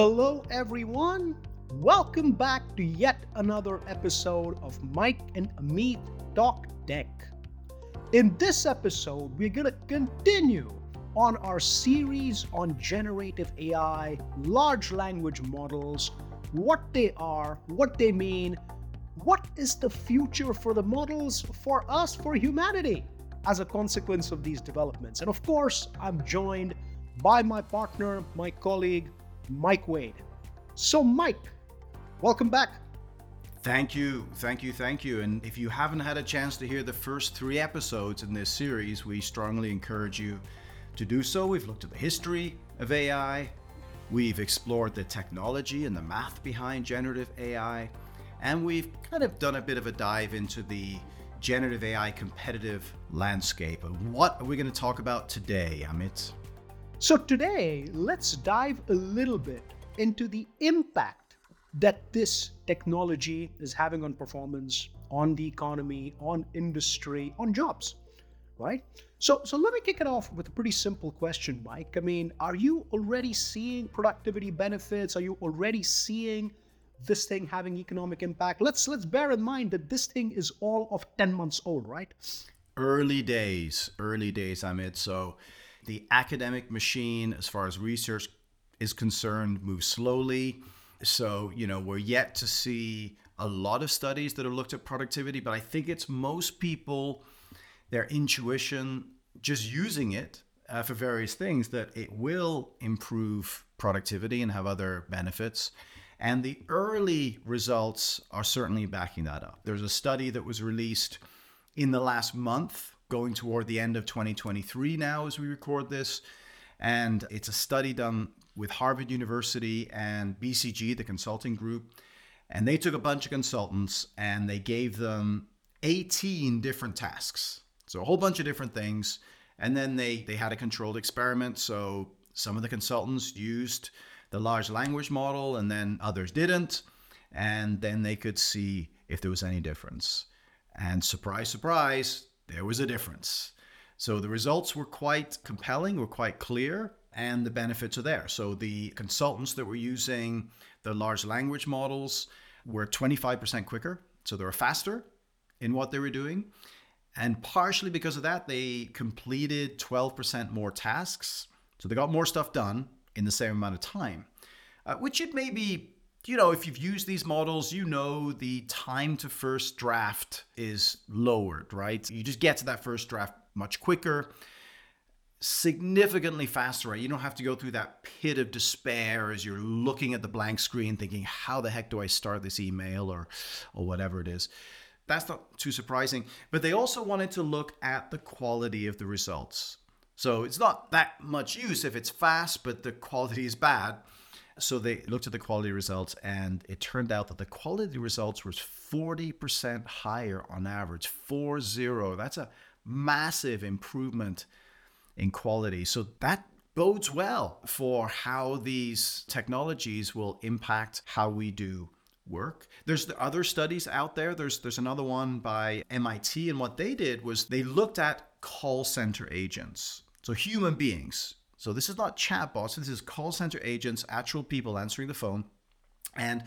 Hello, everyone. Welcome back to yet another episode of Mike and Amit Talk Tech. In this episode, we're going to continue on our series on generative AI, large language models, what they are, what they mean, what is the future for the models, for us, for humanity, as a consequence of these developments. And of course, I'm joined by my partner, my colleague, Mike Wade. So, Mike, welcome back. Thank you, thank you, thank you. And if you haven't had a chance to hear the first three episodes in this series, we strongly encourage you to do so. We've looked at the history of AI, we've explored the technology and the math behind generative AI, and we've kind of done a bit of a dive into the generative AI competitive landscape. And what are we going to talk about today, Amit? So, today, let's dive a little bit into the impact that this technology is having on performance, on the economy, on industry, on jobs, right? So, so let me kick it off with a pretty simple question, Mike. I mean, are you already seeing productivity benefits? Are you already seeing this thing having economic impact? Let's let's bear in mind that this thing is all of 10 months old, right? Early days, early days, Amit. So the academic machine, as far as research is concerned, moves slowly. So, you know, we're yet to see a lot of studies that have looked at productivity, but I think it's most people, their intuition, just using it uh, for various things, that it will improve productivity and have other benefits. And the early results are certainly backing that up. There's a study that was released in the last month going toward the end of 2023 now as we record this. And it's a study done with Harvard University and BCG, the consulting group. And they took a bunch of consultants and they gave them 18 different tasks. So a whole bunch of different things. And then they, they had a controlled experiment. So some of the consultants used the large language model and then others didn't. And then they could see if there was any difference. And surprise, surprise, there was a difference. So the results were quite compelling, were quite clear, and the benefits are there. So the consultants that were using the large language models were 25% quicker, so they were faster in what they were doing. And partially because of that, they completed 12% more tasks. So they got more stuff done in the same amount of time, uh, which it may be you know, if you've used these models, you know the time to first draft is lowered, right? You just get to that first draft much quicker, significantly faster, right? You don't have to go through that pit of despair as you're looking at the blank screen thinking, how the heck do I start this email or or whatever it is. That's not too surprising. But they also wanted to look at the quality of the results. So it's not that much use if it's fast, but the quality is bad so they looked at the quality results, and it turned out that the quality results was 40% higher on average, 4 0. That's a massive improvement in quality. So that bodes well for how these technologies will impact how we do work. There's other studies out there. There's there's another one by MIT and what they did was they looked at call center agents. So human beings so this is not chatbots. This is call center agents, actual people answering the phone. And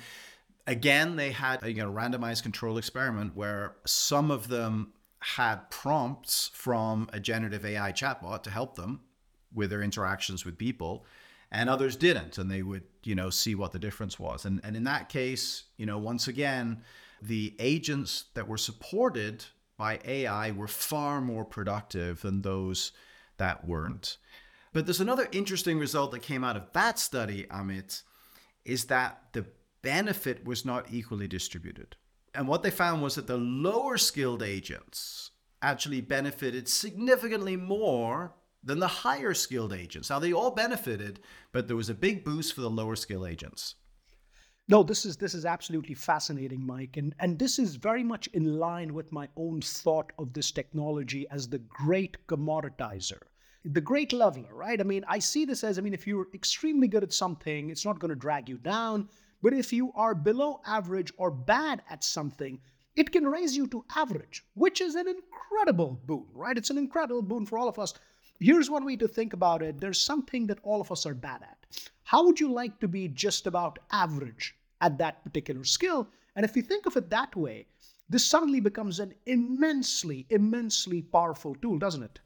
again, they had a you know, randomized control experiment where some of them had prompts from a generative AI chatbot to help them with their interactions with people and others didn't and they would you know see what the difference was and and in that case you know once again the agents that were supported by AI were far more productive than those that weren't but there's another interesting result that came out of that study, Amit, is that the benefit was not equally distributed. And what they found was that the lower skilled agents actually benefited significantly more than the higher skilled agents. Now they all benefited, but there was a big boost for the lower skill agents. No, this is this is absolutely fascinating, Mike, and and this is very much in line with my own thought of this technology as the great commoditizer the great leveler, right? I mean, I see this as I mean, if you're extremely good at something, it's not going to drag you down. But if you are below average or bad at something, it can raise you to average, which is an incredible boon, right? It's an incredible boon for all of us. here's one way to think about it there's something that all of us are bad at. How would you like to be just about average at that particular skill? And if you think of it that way, this suddenly becomes an immensely, immensely powerful tool, doesn't it?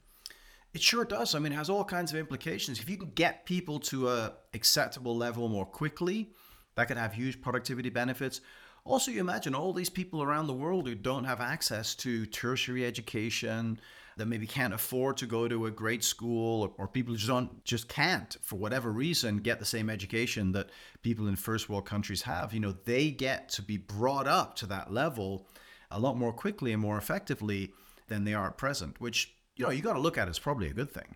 It sure does. I mean, it has all kinds of implications. If you can get people to a acceptable level more quickly, that could have huge productivity benefits. Also, you imagine all these people around the world who don't have access to tertiary education, that maybe can't afford to go to a great school, or, or people just don't just can't for whatever reason get the same education that people in first world countries have. You know, they get to be brought up to that level a lot more quickly and more effectively than they are at present, which you know, you got to look at as probably a good thing.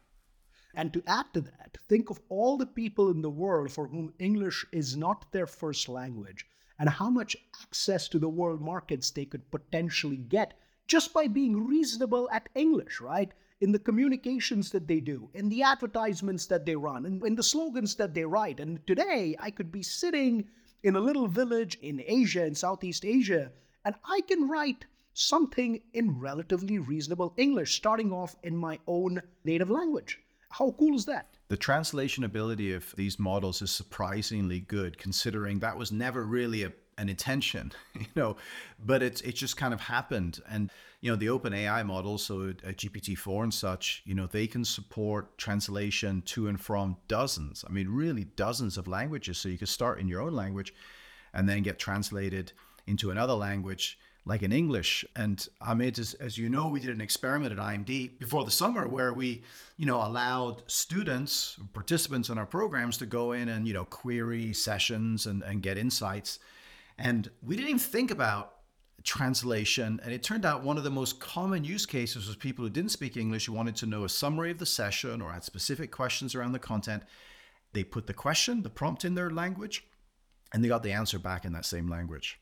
And to add to that, think of all the people in the world for whom English is not their first language and how much access to the world markets they could potentially get just by being reasonable at English, right? In the communications that they do, in the advertisements that they run, and in the slogans that they write. And today, I could be sitting in a little village in Asia, in Southeast Asia, and I can write something in relatively reasonable English, starting off in my own native language. How cool is that? The translation ability of these models is surprisingly good, considering that was never really a, an intention, you know, but it's it just kind of happened. And you know, the OpenAI models, so uh, GPT-4 and such, you know, they can support translation to and from dozens. I mean, really dozens of languages. So you could start in your own language, and then get translated into another language like in English. And Amit, as, as you know, we did an experiment at IMD before the summer where we, you know, allowed students, participants in our programs to go in and, you know, query sessions and, and get insights. And we didn't even think about translation. And it turned out one of the most common use cases was people who didn't speak English who wanted to know a summary of the session or had specific questions around the content. They put the question, the prompt in their language, and they got the answer back in that same language.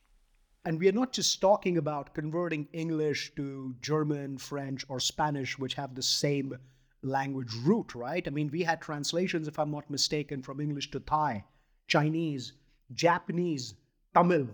And we are not just talking about converting English to German, French, or Spanish, which have the same language root, right? I mean, we had translations, if I'm not mistaken, from English to Thai, Chinese, Japanese, Tamil,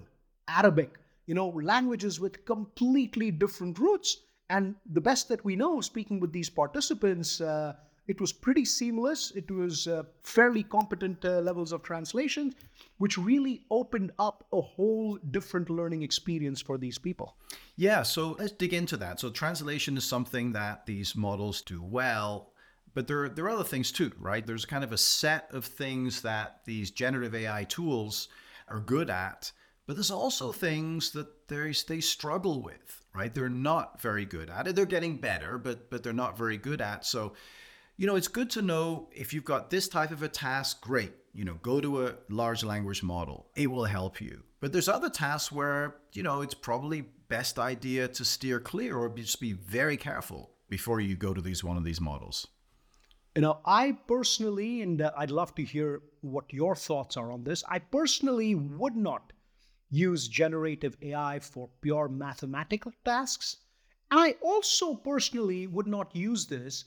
Arabic, you know, languages with completely different roots. And the best that we know, speaking with these participants, uh, it was pretty seamless. It was uh, fairly competent uh, levels of translation, which really opened up a whole different learning experience for these people. Yeah, so let's dig into that. So, translation is something that these models do well, but there, there are other things too, right? There's kind of a set of things that these generative AI tools are good at, but there's also things that they, they struggle with, right? They're not very good at it. They're getting better, but but they're not very good at. So you know, it's good to know if you've got this type of a task, great. You know, go to a large language model. It will help you. But there's other tasks where, you know, it's probably best idea to steer clear or just be very careful before you go to these one of these models. You know, I personally, and uh, I'd love to hear what your thoughts are on this. I personally would not use generative AI for pure mathematical tasks. I also personally would not use this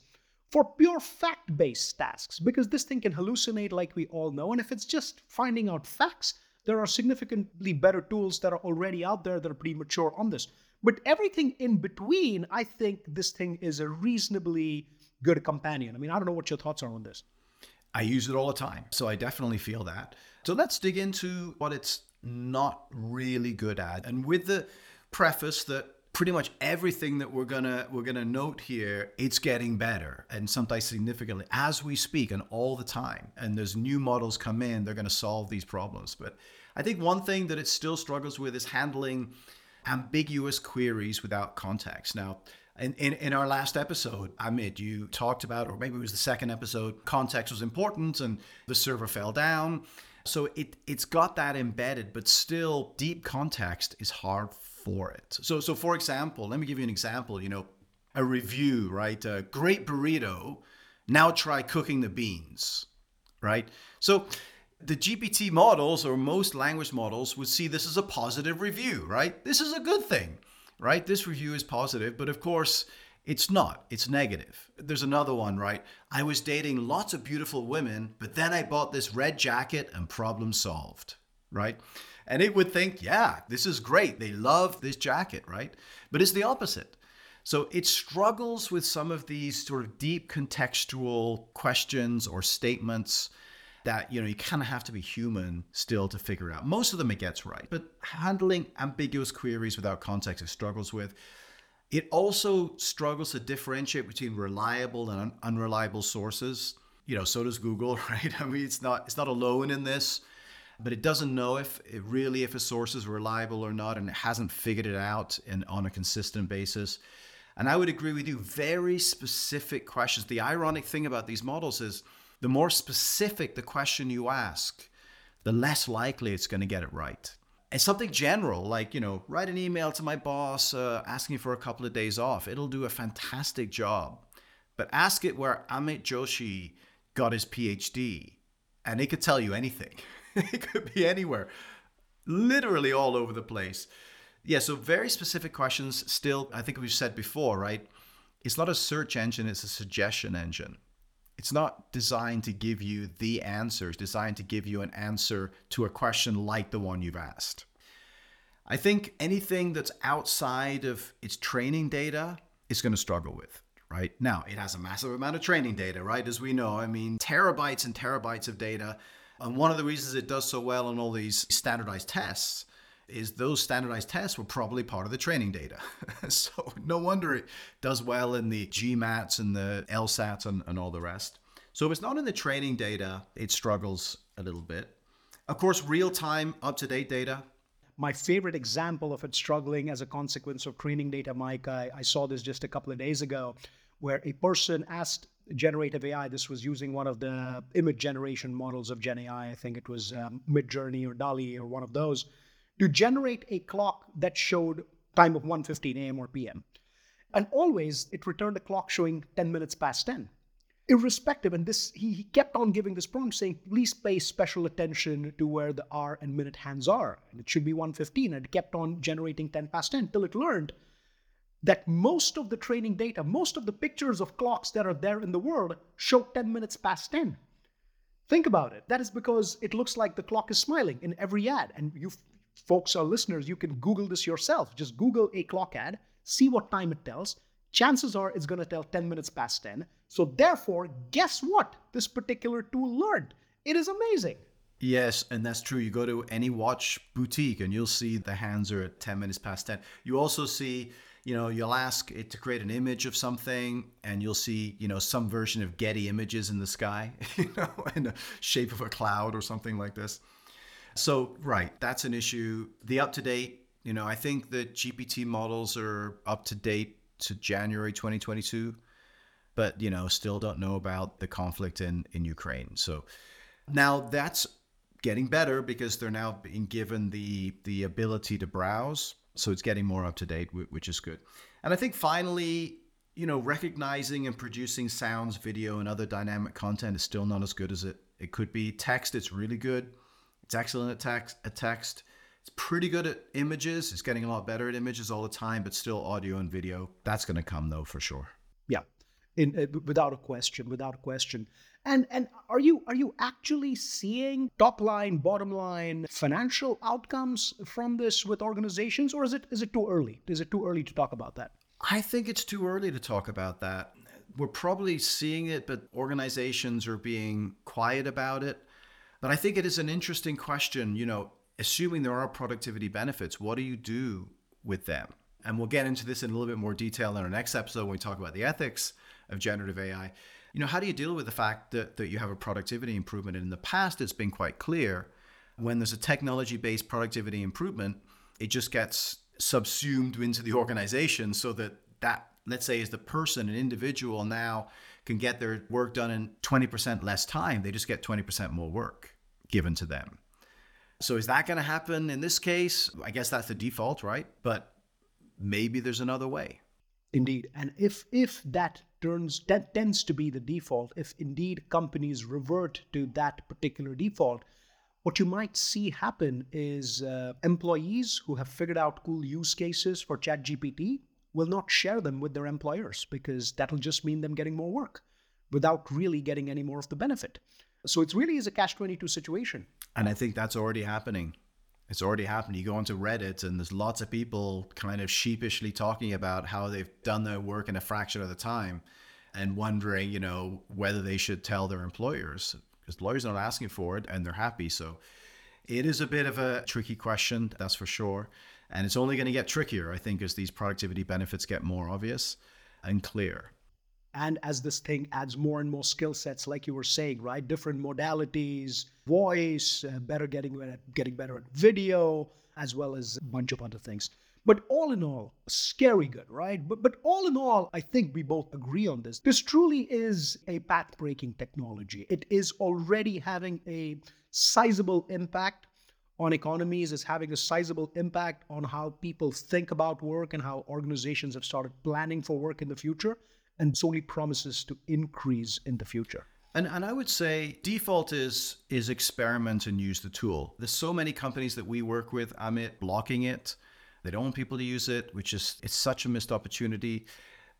for pure fact based tasks because this thing can hallucinate like we all know. And if it's just finding out facts, there are significantly better tools that are already out there that are pretty mature on this. But everything in between, I think this thing is a reasonably good companion. I mean, I don't know what your thoughts are on this. I use it all the time. So I definitely feel that. So let's dig into what it's not really good at. And with the preface that pretty much everything that we're gonna we're gonna note here it's getting better and sometimes significantly as we speak and all the time. And there's new models come in they're to solve these problems. But i think one thing that it still struggles with is handling ambiguous queries without context. Now in, in, in our last episode, Amit, you talked about, or maybe it was the second episode, context was important and the server fell down. So it, it's got that embedded, but still deep context is hard for it. So, so for example, let me give you an example. You know, a review, right? A great burrito. Now try cooking the beans, right? So the GPT models or most language models would see this as a positive review, right? This is a good thing, right? This review is positive, but of course, it's not. It's negative. There's another one, right? I was dating lots of beautiful women, but then I bought this red jacket and problem solved, right? And it would think, yeah, this is great. They love this jacket, right? But it's the opposite. So it struggles with some of these sort of deep contextual questions or statements that you know you kind of have to be human still to figure out. Most of them it gets right, but handling ambiguous queries without context it struggles with. It also struggles to differentiate between reliable and un- unreliable sources. You know, so does Google, right? I mean, it's not it's not alone in this, but it doesn't know if it really if a source is reliable or not, and it hasn't figured it out in, on a consistent basis. And I would agree with you. Very specific questions. The ironic thing about these models is the more specific the question you ask, the less likely it's going to get it right. And something general, like, you know, write an email to my boss uh, asking for a couple of days off, it'll do a fantastic job. But ask it where Amit Joshi got his PhD, and it could tell you anything. it could be anywhere, literally all over the place. Yeah, so very specific questions. Still, I think we've said before, right? It's not a search engine, it's a suggestion engine. It's not designed to give you the answer, it's designed to give you an answer to a question like the one you've asked. I think anything that's outside of its training data is going to struggle with, right? Now, it has a massive amount of training data, right? As we know, I mean, terabytes and terabytes of data. And one of the reasons it does so well on all these standardized tests is those standardized tests were probably part of the training data. so no wonder it does well in the GMATs and the LSATs and, and all the rest. So if it's not in the training data, it struggles a little bit. Of course, real time, up to date data. My favorite example of it struggling as a consequence of training data, Mike, I, I saw this just a couple of days ago, where a person asked generative AI, this was using one of the image generation models of Gen AI, I think it was um, Midjourney or DALL-E or one of those to generate a clock that showed time of 1:15 a.m. or p.m. And always it returned a clock showing 10 minutes past 10. Irrespective, and this he, he kept on giving this prompt saying, please pay special attention to where the hour and minute hands are. And it should be 1:15. And it kept on generating 10 past 10 till it learned that most of the training data, most of the pictures of clocks that are there in the world show 10 minutes past 10. Think about it. That is because it looks like the clock is smiling in every ad. And you folks or listeners, you can Google this yourself. Just Google a clock ad, see what time it tells. Chances are it's going to tell 10 minutes past 10. So, therefore, guess what? This particular tool learned. It is amazing. Yes, and that's true. You go to any watch boutique and you'll see the hands are at 10 minutes past 10. You also see, you know, you'll ask it to create an image of something and you'll see, you know, some version of Getty images in the sky, you know, in the shape of a cloud or something like this. So, right, that's an issue. The up to date, you know, I think the GPT models are up to date to January 2022, but, you know, still don't know about the conflict in, in Ukraine. So now that's getting better because they're now being given the, the ability to browse. So it's getting more up to date, which is good. And I think finally, you know, recognizing and producing sounds, video, and other dynamic content is still not as good as it, it could be. Text, it's really good it's excellent at text. At text. It's pretty good at images. It's getting a lot better at images all the time, but still audio and video. That's going to come though for sure. Yeah, in, uh, without a question, without a question. And and are you are you actually seeing top line, bottom line financial outcomes from this with organizations, or is it is it too early? Is it too early to talk about that? I think it's too early to talk about that. We're probably seeing it, but organizations are being quiet about it. But I think it is an interesting question, you know, assuming there are productivity benefits, what do you do with them? And we'll get into this in a little bit more detail in our next episode when we talk about the ethics of generative AI. You know, how do you deal with the fact that, that you have a productivity improvement? And in the past, it's been quite clear when there's a technology based productivity improvement, it just gets subsumed into the organization so that that, let's say, is the person, an individual now can get their work done in 20% less time. They just get 20% more work given to them. So is that going to happen in this case? I guess that's the default, right? But maybe there's another way. Indeed. And if if that turns that tends to be the default, if indeed companies revert to that particular default, what you might see happen is uh, employees who have figured out cool use cases for ChatGPT will not share them with their employers because that'll just mean them getting more work without really getting any more of the benefit. So it really is a catch 22 situation. And I think that's already happening. It's already happened. You go onto Reddit and there's lots of people kind of sheepishly talking about how they've done their work in a fraction of the time and wondering, you know, whether they should tell their employers because lawyers are not asking for it and they're happy. So it is a bit of a tricky question, that's for sure. And it's only going to get trickier, I think, as these productivity benefits get more obvious and clear. And as this thing adds more and more skill sets, like you were saying, right? Different modalities, voice, uh, better getting getting better at video, as well as a bunch of other things. But all in all, scary good, right? But but all in all, I think we both agree on this. This truly is a path-breaking technology. It is already having a sizable impact on economies, is having a sizable impact on how people think about work and how organizations have started planning for work in the future, and solely promises to increase in the future. And, and I would say default is is experiment and use the tool. There's so many companies that we work with, Amit, blocking it they don't want people to use it, which is it's such a missed opportunity.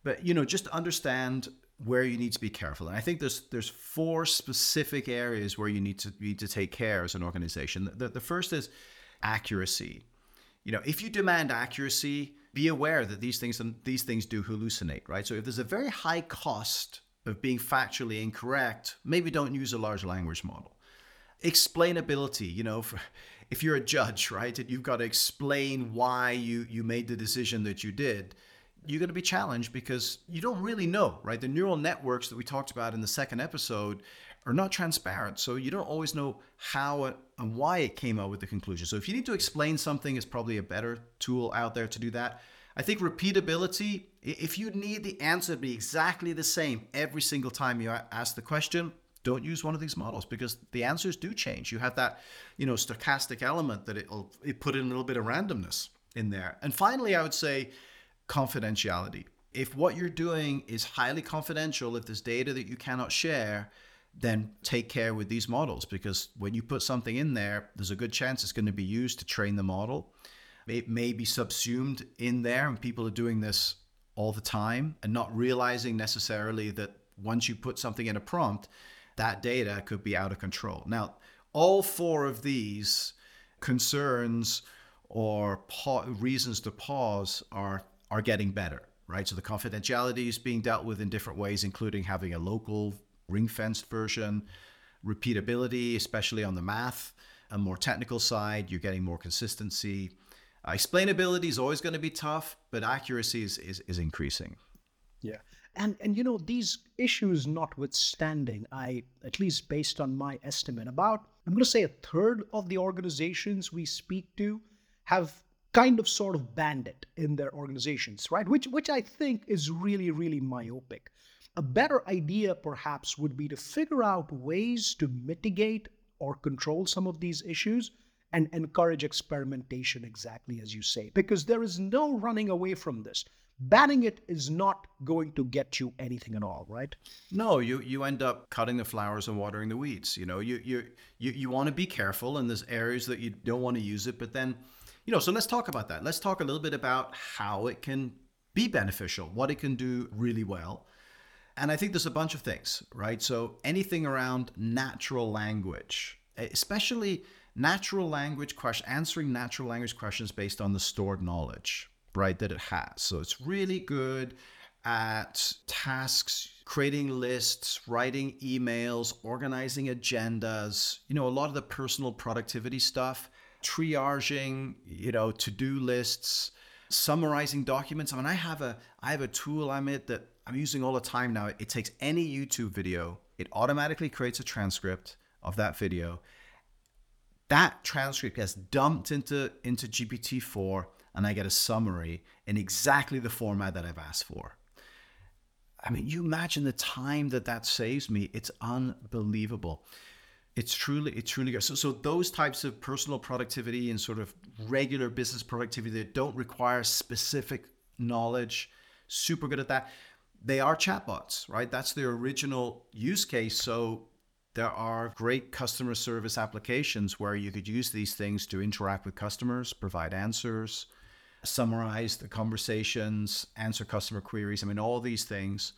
But you know, just understand where you need to be careful. And I think there's there's four specific areas where you need to need to take care as an organization. The, the first is accuracy. You know, if you demand accuracy, be aware that these things these things do hallucinate, right? So if there's a very high cost of being factually incorrect, maybe don't use a large language model. Explainability, you know, for, if you're a judge, right, and you've got to explain why you you made the decision that you did, you're going to be challenged because you don't really know, right? The neural networks that we talked about in the second episode are not transparent, so you don't always know how and why it came out with the conclusion. So if you need to explain something, it's probably a better tool out there to do that. I think repeatability, if you need the answer to be exactly the same every single time you ask the question, don't use one of these models because the answers do change. You have that, you know, stochastic element that it'll it put in a little bit of randomness in there. And finally, I would say confidentiality. If what you're doing is highly confidential, if there's data that you cannot share, then take care with these models because when you put something in there, there's a good chance it's going to be used to train the model. It may be subsumed in there, and people are doing this all the time and not realizing necessarily that once you put something in a prompt, that data could be out of control. Now, all four of these concerns or pa- reasons to pause are are getting better, right? So the confidentiality is being dealt with in different ways, including having a local ring-fenced version, repeatability, especially on the math, a more technical side, you're getting more consistency. Uh, explainability is always going to be tough, but accuracy is, is, is increasing. Yeah and and you know these issues notwithstanding i at least based on my estimate about i'm going to say a third of the organizations we speak to have kind of sort of banned it in their organizations right which which i think is really really myopic a better idea perhaps would be to figure out ways to mitigate or control some of these issues and encourage experimentation exactly as you say because there is no running away from this. Banning it is not going to get you anything at all right? No you you end up cutting the flowers and watering the weeds you know? You you you, you want to be careful and there's areas that you don't want to use it but then you know so let's talk about that. Let's talk a little bit about how it can be beneficial what it can do really well and i think there's a bunch of things right so anything around natural language especially natural language question answering natural language questions based on the stored knowledge right, that it has. So it's really good at tasks, creating lists, writing emails, organizing agendas, you know, a lot of the personal productivity stuff, triaging, you know, to-do lists, summarizing documents. I mean, I have a I have a tool I'm that I'm using all the time now. It takes any YouTube video, it automatically creates a transcript of that video. That transcript gets dumped into into GPT-4 and I get a summary in exactly the format that I've asked for. I mean, you imagine the time that that saves me. It's unbelievable. It's truly, it's truly good. So, so those types of personal productivity and sort of regular business productivity that don't require specific knowledge, super good at that. They are chatbots, right? That's their original use case. So there are great customer service applications where you could use these things to interact with customers, provide answers, summarize the conversations, answer customer queries. I mean, all these things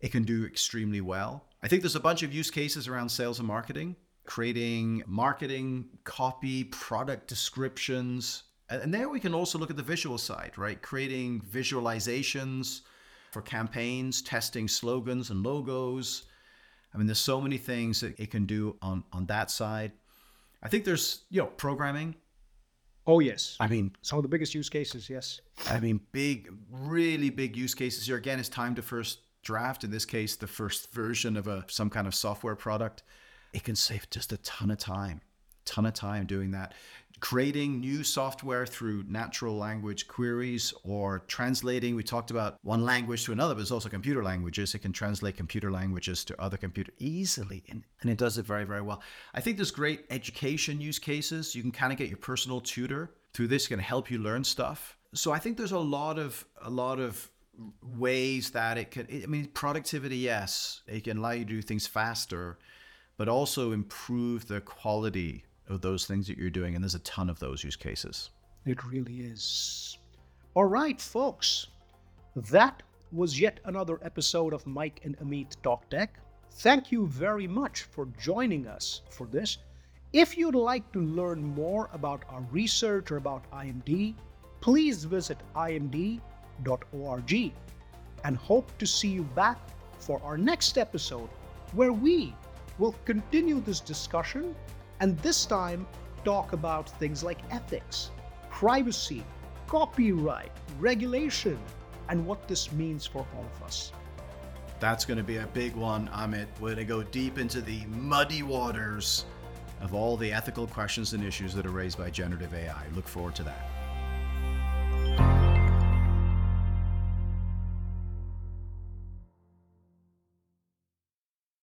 it can do extremely well. I think there's a bunch of use cases around sales and marketing creating marketing, copy, product descriptions. And there we can also look at the visual side, right? Creating visualizations for campaigns, testing slogans and logos. I mean, there's so many things that it can do on, on that side. I think there's, you know, programming. Oh, yes. I mean, Some of the biggest use cases, yes. I mean, big, really big use cases here. Again, it's time to first draft. In this case, the first version of a some kind of software product. It can save just a ton of time, ton of time doing that. Creating new software through natural language queries or translating. We talked about one language to another, but it's also computer languages. It can translate computer languages to other computer easily, and, and it does it very, very well. I think there's great education use cases. You can kind of get your personal tutor through this, can help you learn stuff. So I think there's a lot of a lot of ways that it could. I mean, productivity, yes, it can allow you to do things faster, but also improve the quality of those things that you're doing. And there's a ton of those use cases. It really is. All right, folks. That was yet another episode of Mike and Amit Talk Tech. Thank you very much for joining us for this. If you'd like to learn more about our research or about IMD, please visit imd.org and hope to see you back for our next episode where we will continue this discussion and this time talk about things like ethics, privacy, copyright, regulation, and what this means for all of us. That's going to be a big one, Amit. We're going to go deep into the muddy waters of all the ethical questions and issues that are raised by generative AI. Look forward to that.